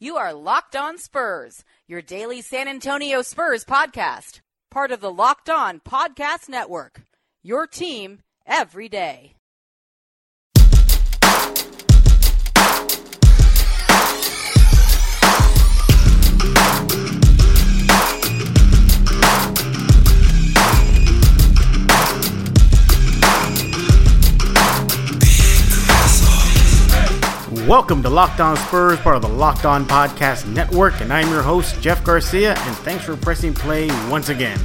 You are Locked On Spurs, your daily San Antonio Spurs podcast, part of the Locked On Podcast Network. Your team every day. Welcome to Locked On Spurs, part of the Locked On Podcast Network, and I'm your host, Jeff Garcia, and thanks for pressing play once again.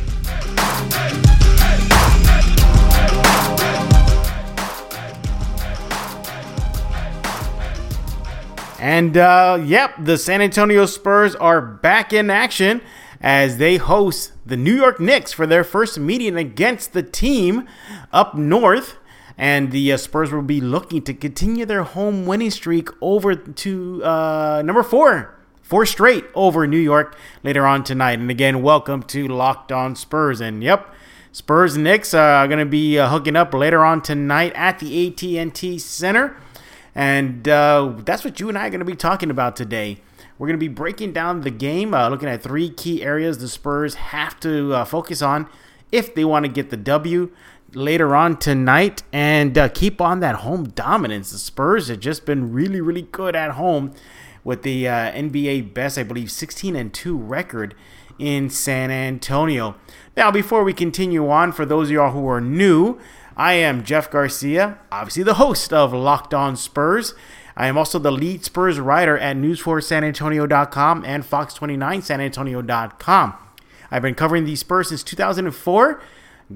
And uh, yep, the San Antonio Spurs are back in action as they host the New York Knicks for their first meeting against the team up north and the uh, Spurs will be looking to continue their home winning streak over to uh, number four, four straight over New York later on tonight. And again, welcome to Locked On Spurs. And yep, Spurs and Knicks are going to be uh, hooking up later on tonight at the AT&T Center, and uh, that's what you and I are going to be talking about today. We're going to be breaking down the game, uh, looking at three key areas the Spurs have to uh, focus on if they want to get the W later on tonight and uh, keep on that home dominance. The Spurs have just been really, really good at home with the uh, NBA best, I believe, 16 and 2 record in San Antonio. Now, before we continue on, for those of y'all who are new, I am Jeff Garcia, obviously the host of Locked On Spurs. I am also the lead Spurs writer at News4SanAntonio.com and Fox29SanAntonio.com. I've been covering these Spurs since 2004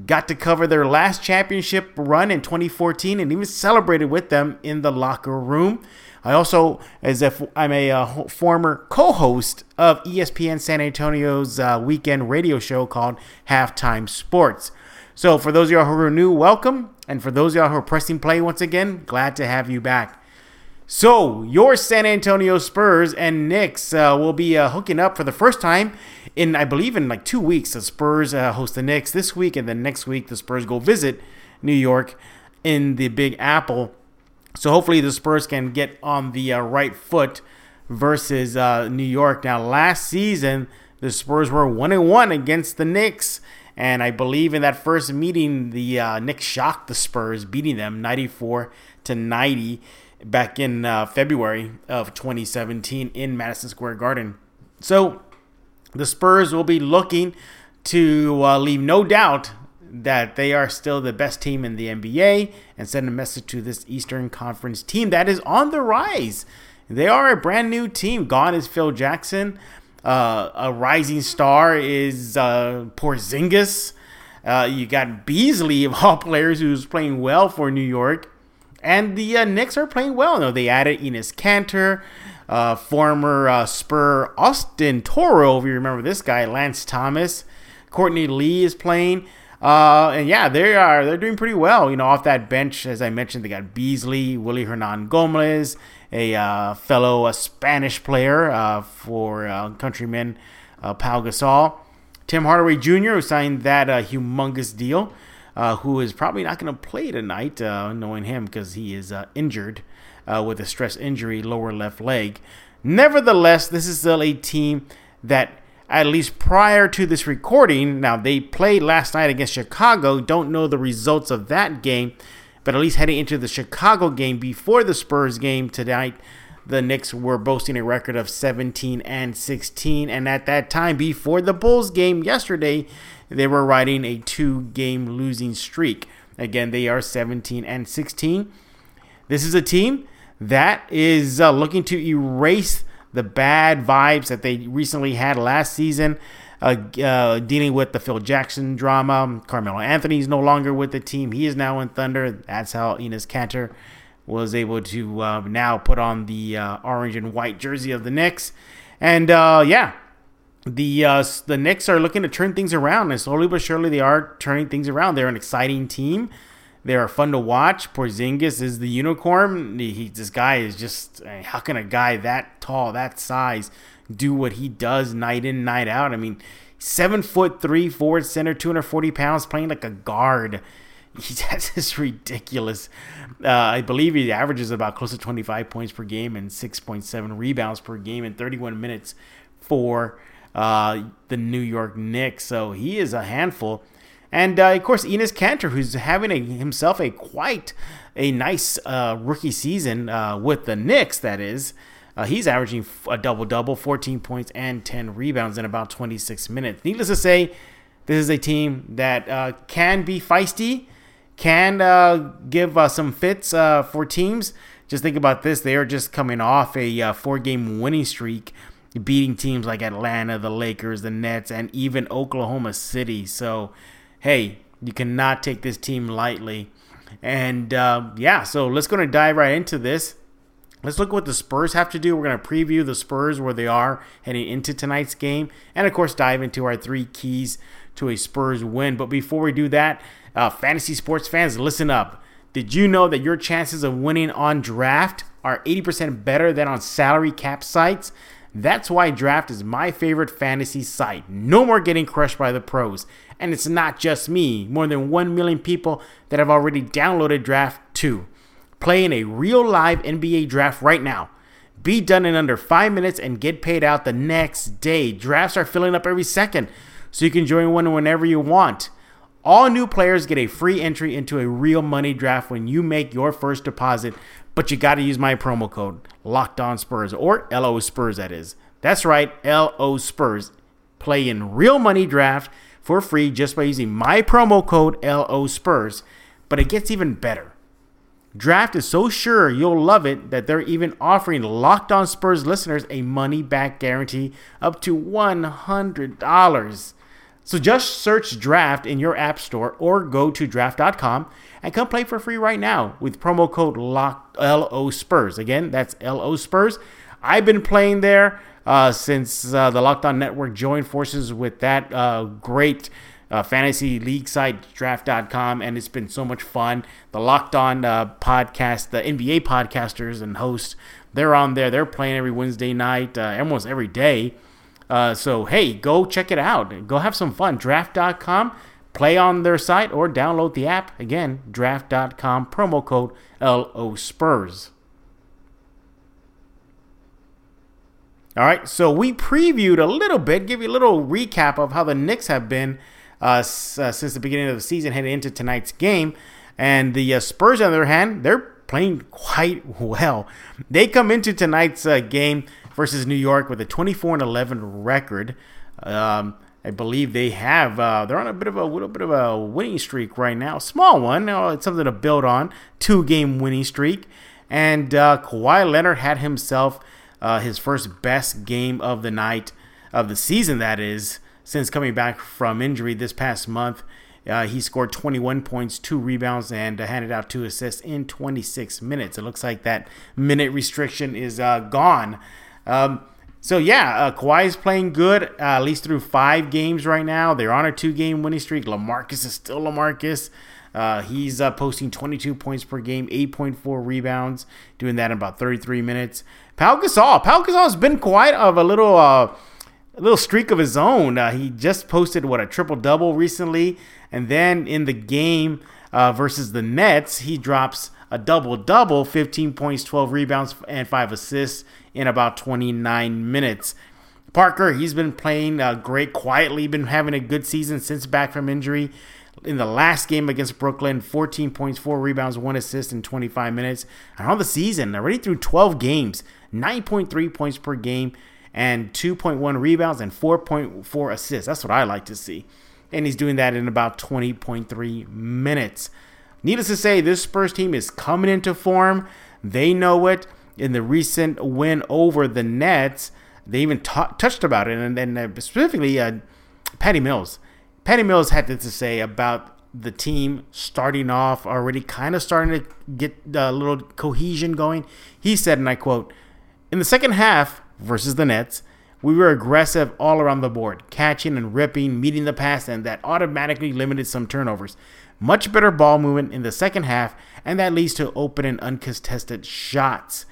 got to cover their last championship run in 2014 and even celebrated with them in the locker room. I also, as if I'm a uh, former co-host of ESPN San Antonio's uh, weekend radio show called Halftime Sports. So for those of y'all who are new, welcome, and for those of y'all who are pressing play once again, glad to have you back. So your San Antonio Spurs and Knicks uh, will be uh, hooking up for the first time in I believe in like two weeks. The Spurs uh, host the Knicks this week, and then next week the Spurs go visit New York in the Big Apple. So hopefully the Spurs can get on the uh, right foot versus uh, New York. Now last season the Spurs were one and one against the Knicks. And I believe in that first meeting, the uh, Knicks shocked the Spurs, beating them 94 to 90 back in uh, February of 2017 in Madison Square Garden. So the Spurs will be looking to uh, leave no doubt that they are still the best team in the NBA and send a message to this Eastern Conference team that is on the rise. They are a brand new team. Gone is Phil Jackson. Uh, a rising star is uh, Porzingis. Uh, you got Beasley of all players who's playing well for New York. And the uh, Knicks are playing well. No, they added Enes Kanter uh, former uh, Spur Austin Toro, if you remember this guy, Lance Thomas. Courtney Lee is playing. Uh, and yeah, they are they're doing pretty well. You know, off that bench, as I mentioned, they got Beasley, Willy Hernangomez, a uh, fellow a Spanish player uh, for uh, countryman uh, Pau Gasol, Tim Hardaway Jr., who signed that uh, humongous deal, uh, who is probably not going to play tonight, knowing him because he is injured uh, with a stress injury, lower left leg. Nevertheless, this is still a team that, at least prior to this recording, now they played last night against Chicago. Don't know the results of that game, but at least heading into the Chicago game before the Spurs game tonight, the Knicks were boasting a record of 17 and 16. And at that time, before the Bulls game yesterday, they were riding a two game losing streak. Again, they are 17 and 16. This is a team that is uh, looking to erase the bad vibes that they recently had last season, uh, uh, dealing with the Phil Jackson drama. Carmelo Anthony is no longer with the team. He is now in Thunder. That's how Enes Kanter was able to uh, now put on the uh, orange and white jersey of the Knicks. And uh, yeah, the uh, the Knicks are looking to turn things around, and slowly but surely they are turning things around. They're an exciting team. They are fun to watch. Porzingis is the unicorn. He, this guy is just how can a guy that tall, that size, do what he does night in, night out? I mean, seven foot three, forward center, 240 pounds, playing like a guard. He has this ridiculous. Uh, I believe he averages about close to 25 points per game and 6.7 rebounds per game in 31 minutes for uh, the New York Knicks. So he is a handful. And uh, of course, Enes Kanter, who's having a, himself a quite a nice uh, rookie season uh, with the Knicks, that is. Uh, he's averaging a double double, 14 points and 10 rebounds in about 26 minutes. Needless to say, this is a team that uh, can be feisty, can uh, give uh, some fits uh, for teams. Just think about this: they are just coming off a uh, four-game winning streak, beating teams like Atlanta, the Lakers, the Nets, and even Oklahoma City. So, hey, you cannot take this team lightly. And yeah, so let's go and dive right into this. Let's look at what the Spurs have to do. We're going to preview the Spurs where they are heading into tonight's game, and of course, dive into our three keys to a Spurs win. But before we do that, uh, fantasy sports fans, listen up. Did you know that your chances of winning on draft are 80% better than on salary cap sites? That's why Draft is my favorite fantasy site. No more getting crushed by the pros. And it's not just me, more than 1 million people that have already downloaded Draft too. Play in a real live NBA draft right now. Be done in under five minutes and get paid out the next day. Drafts are filling up every second, so you can join one whenever you want. All new players get a free entry into a real money draft when you make your first deposit, but you got to use my promo code Locked On Spurs or LO Spurs. That is, that's right, LO Spurs. Play in real money draft for free just by using my promo code LO Spurs. But it gets even better. Draft is so sure you'll love it that they're even offering Locked On Spurs listeners a money back guarantee up to $100. So just search Draft in your app store or go to draft.com and come play for free right now with promo code LOCK, LO Spurs. Again, that's LO Spurs. I've been playing there uh, since uh, the Locked On Network joined forces with that uh, great uh, draft.com, and it's been so much fun. The Locked On uh, podcast, the NBA podcasters and hosts, they're on there. They're playing every Wednesday night, uh, almost every day. Uh, so, hey, go check it out. Go have some fun. Draft.com, play on their site, or download the app. Again, draft.com, promo code LO Spurs. All right, so we previewed a little bit, give you a little recap of how the Knicks have been since the beginning of the season heading into tonight's game. And the uh, Spurs, on the other hand, they're playing quite well. They come into tonight's uh, game versus New York with a 24 and 11 record. Um, I believe they have. Uh, they're on a bit of a little bit of a winning streak right now, small one. Know, it's something to build on. Two game winning streak, and uh, Kawhi Leonard had himself uh, his first best game of the night of the season. That is since coming back from injury this past month. Uh, he scored 21 points, two rebounds, and uh, handed out two assists in 26 minutes. It looks like that minute restriction is uh, gone. Um, so yeah, uh, Kawhi is playing good, uh, at least through five games right now. They're on a two-game winning streak. LaMarcus is still LaMarcus. Uh, he's uh, posting 22 points per game, 8.4 rebounds, doing that in about 33 minutes. Pau Gasol, Pau Gasol has been quite of a little a little streak of his own. Uh, he just posted what a triple double recently, and then in the game uh, versus the Nets, he drops a double double, 15 points, 12 rebounds, and five assists in about 29 minutes. Parker, he's been playing uh, great quietly, been having a good season since back from injury. In the last game against Brooklyn, 14 points, 4 rebounds, 1 assist in 25 minutes. And on the season, already through 12 games, 9.3 points per game, and 2.1 rebounds and 4.4 assists. That's what I like to see. And he's doing that in about 20.3 minutes. Needless to say, this Spurs team is coming into form. They know it. In the recent win over the Nets, they even t- touched about it. And then uh, specifically, uh, Patty Mills. Patty Mills had this to say about the team starting off already kind of starting to get a little cohesion going. He said, and I quote, In the second half, versus the Nets, we were aggressive all around the board, catching and ripping, meeting the pass, and that automatically limited some turnovers. Much better ball movement in the second half, and that leads to open and uncontested shots.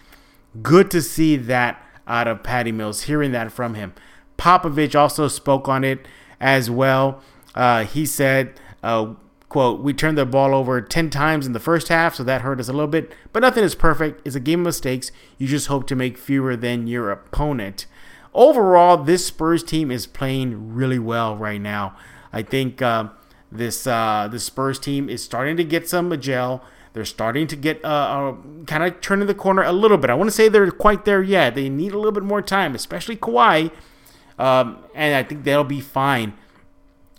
Good to see that out of Patty Mills, hearing that from him. Popovich also spoke on it as well. Uh, he said, uh, quote, we turned the ball over 10 times in the first half, so that hurt us a little bit. But nothing is perfect. It's a game of mistakes. You just hope to make fewer than your opponent. Overall, this Spurs team is playing really well right now. I think uh, this uh, Spurs team is starting to get some gel. They're starting to get uh, uh kind of turning the corner a little bit. I want to say they're quite there yet. They need a little bit more time, especially Kawhi, um, and I think they'll be fine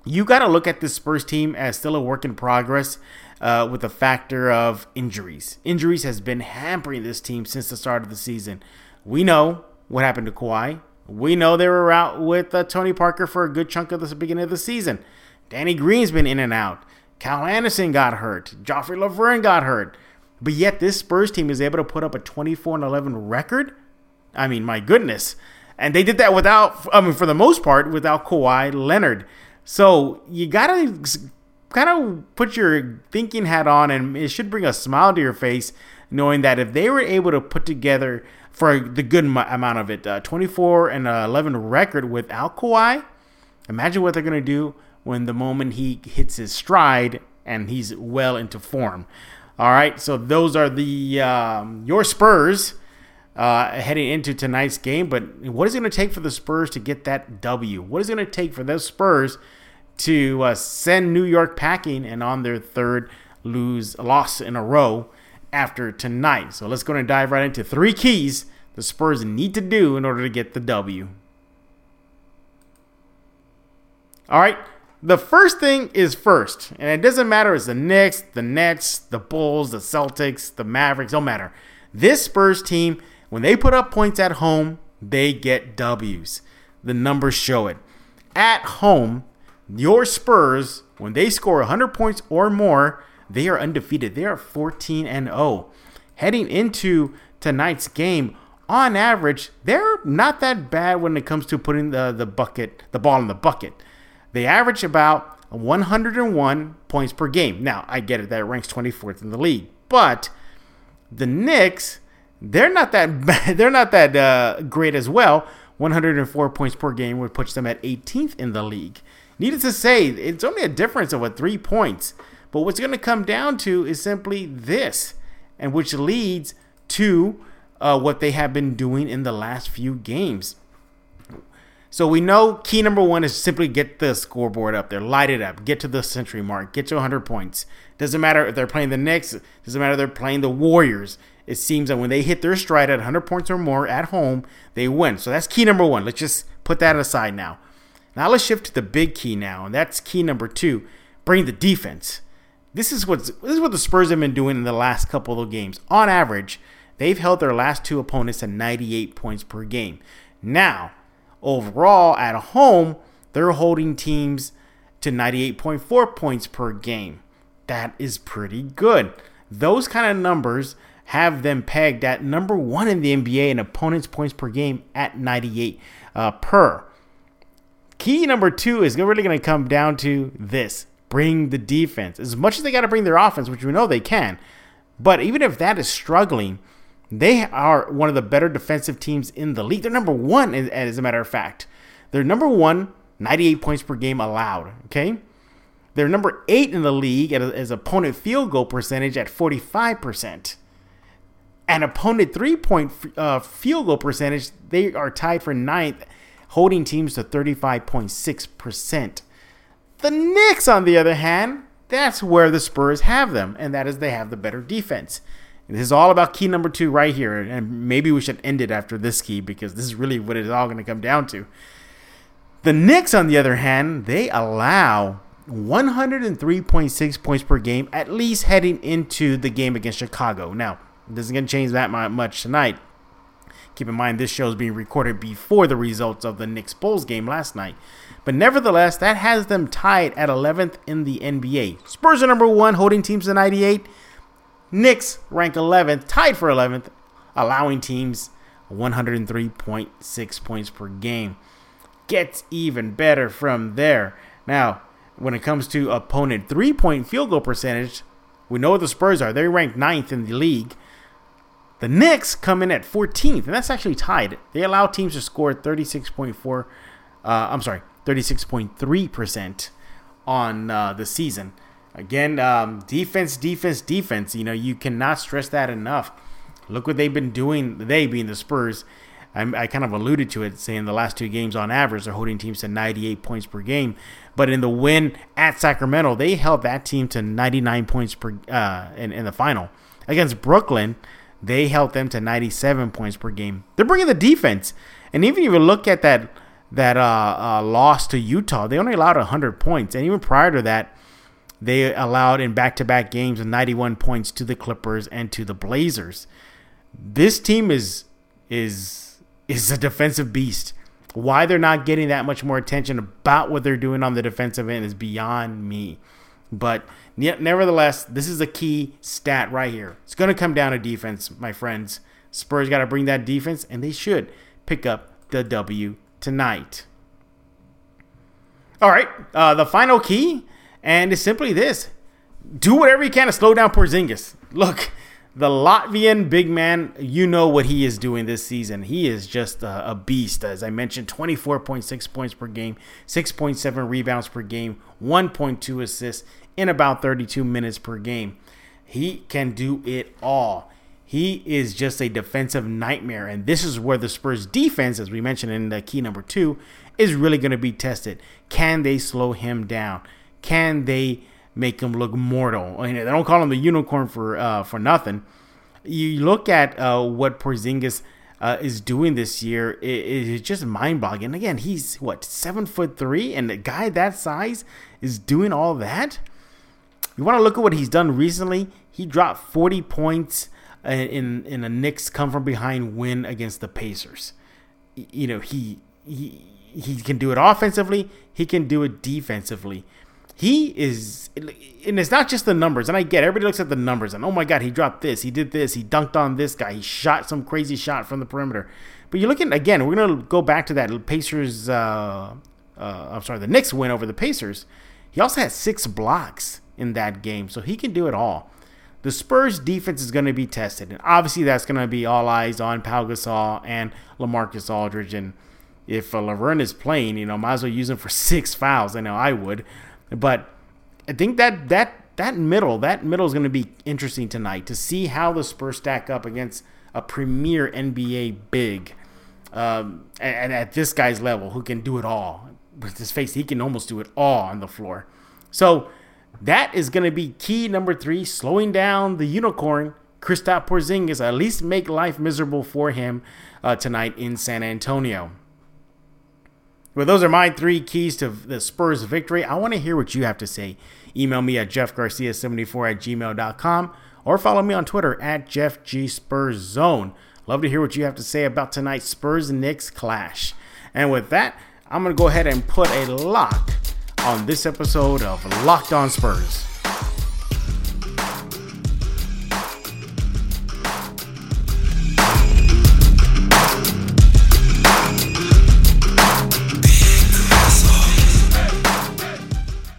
you got to look at this Spurs team as still a work in progress uh, with a factor of injuries. Injuries has been hampering this team since the start of the season. We know what happened to Kawhi. We know they were out with uh, Tony Parker for a good chunk of the beginning of the season. Danny Green's been in and out. Kyle Anderson got hurt. Joffrey Lauvergne got hurt. But yet this Spurs team is able to put up a 24 and 11 record. I mean, my goodness. And they did that without, I mean, for the most part, without Kawhi Leonard. So you gotta kind of put your thinking hat on, and it should bring a smile to your face, knowing that if they were able to put together for the good amount of it, uh, 24 and 11 record without Kawhi, imagine what they're gonna do when the moment he hits his stride and he's well into form. All right, so those are the um, your Spurs uh, heading into tonight's game. But what is it going to take for the Spurs to get that W? What is it going to take for those Spurs to uh, send New York packing and on their third lose loss in a row after tonight? So let's go and dive right into three keys the Spurs need to do in order to get the W. All right. The first thing is first, and it doesn't matter. It's the Knicks, the Nets, the Bulls, the Celtics, the Mavericks. Don't matter. This Spurs team when they put up points at home, they get W's. The numbers show it. At home, your Spurs, when they score 100 points or more, they are undefeated. They are 14 and 0. Heading into tonight's game, on average, they're not that bad when it comes to putting the, the bucket, the ball in the bucket. They average about 101 points per game. Now, I get it that ranks 24th in the league, but the Knicks they're not that bad. They're not that uh, great as well. 104 points per game would put them at 18th in the league. Needless to say, it's only a difference of what three points. But what's going to come down to is simply this, and which leads to uh, what they have been doing in the last few games. So we know key number one is simply get the scoreboard up there, light it up, get to the century mark, get to 100 points. Doesn't matter if they're playing the Knicks, doesn't matter if they're playing the Warriors it seems that when they hit their stride at 100 points or more at home, they win. So that's key number one. Let's just put that aside now. Now let's shift to the big key now, and that's key number two: bring the defense. This is what this is what the Spurs have been doing in the last couple of games. On average, they've held their last two opponents at 98 points per game. Now, overall at home, they're holding teams to 98.4 points per game. That is pretty good. Those kind of numbers have them pegged at number one in the NBA in opponents' points per game at 98 uh, per. Key number two is really going to come down to this bring the defense. As much as they got to bring their offense, which we know they can, but even if that is struggling, they are one of the better defensive teams in the league. They're number one, as a matter of fact. They're number one, 98 points per game allowed. Okay. They're number eight in the league as opponent field goal percentage at 45% an opponent three point uh, field goal percentage, they are tied for ninth, holding teams to 35.6%. The Knicks, on the other hand, that's where the Spurs have them, and that is they have the better defense. this is all about key number two right here, and maybe we should end it after this key because this is really what it's all going to come down to. The Knicks, on the other hand, they allow 103.6 points per game, at least heading into the game against Chicago. Now, it isn't going to change that much tonight. Keep in mind, this show is being recorded before the results of the Knicks Bulls game last night. But nevertheless, that has them tied at 11th in the NBA. Spurs are number one, holding teams to 98. Knicks rank 11th, tied for 11th, allowing teams 103.6 points per game. Gets even better from there. Now, when it comes to opponent three point field goal percentage, we know what the Spurs are. They rank ninth in the league. The Knicks come in at 14th, and that's actually tied. They allow teams to score 36.4, uh, I'm sorry, 36.3% on uh, the season. Again, um, defense, defense, defense. You know, you cannot stress that enough. Look what they've been doing, they being the Spurs. I, I kind of alluded to it, saying the last two games on average, they're holding teams to 98 points per game. But in the win at Sacramento, they held that team to 99 points per uh, in, in the final. Against Brooklyn, they held them to 97 points per game. They're bringing the defense. And even if you look at that that uh, uh, loss to Utah, they only allowed 100 points. And even prior to that, they allowed in back-to-back games 91 points to the Clippers and to the Blazers. This team is is is a defensive beast. Why they're not getting that much more attention about what they're doing on the defensive end is beyond me. But nevertheless, this is a key stat right here. It's going to come down to defense, my friends. Spurs got to bring that defense, and they should pick up the W tonight. All right, uh, the final key, and it's simply this: do whatever you can to slow down Porzingis. Look, the Latvian big man, you know what he is doing this season. He is just a, a beast. As I mentioned, 24.6 points per game, 6.7 rebounds per game, 1.2 assists in about 32 minutes per game. He can do it all. He is just a defensive nightmare. And this is where the Spurs defense, as we mentioned in the key number two, is really going to be tested. Can they slow him down? Can they make him look mortal. I mean, they don't call him the unicorn for uh, for nothing. You look at uh, what Porzingis uh, is doing this year; it, it's just mind-boggling. Again, he's what seven foot three, and a guy that size is doing all that. You want to look at what he's done recently? He dropped 40 points uh, in in a Knicks come from behind win against the Pacers. You know he he he can do it offensively. He can do it defensively he is and it's not just the numbers and i get everybody looks at the numbers and oh my god he dropped this he did this he dunked on this guy he shot some crazy shot from the perimeter but you're looking again we're going to go back to that pacers uh, uh, i'm sorry the Knicks win over the pacers he also had six blocks in that game so he can do it all the Spurs defense is going to be tested, and obviously that's going to be all eyes on Pau Gasol and LaMarcus Aldridge. And if uh, Lauvergne is playing, you know, might as well use him for six fouls. I know I would. But I think that that that middle, that middle is going to be interesting tonight to see how the Spurs stack up against a premier NBA big, um, and, and, at this guy's level, who can do it all. With his face, he can almost do it all on the floor. So that is going to be key number three: slowing down the unicorn, Kristaps Porzingis. At least make life miserable for him uh, tonight in San Antonio. Well, those are my three keys to the Spurs victory. I want to hear what you have to say. Email me at jeffgarcia74 at gmail.com or follow me on Twitter at jeffgspurszone. Love to hear what you have to say about tonight's Spurs Knicks clash. And with that, I'm going to go ahead and put a lock on this episode of Locked On Spurs.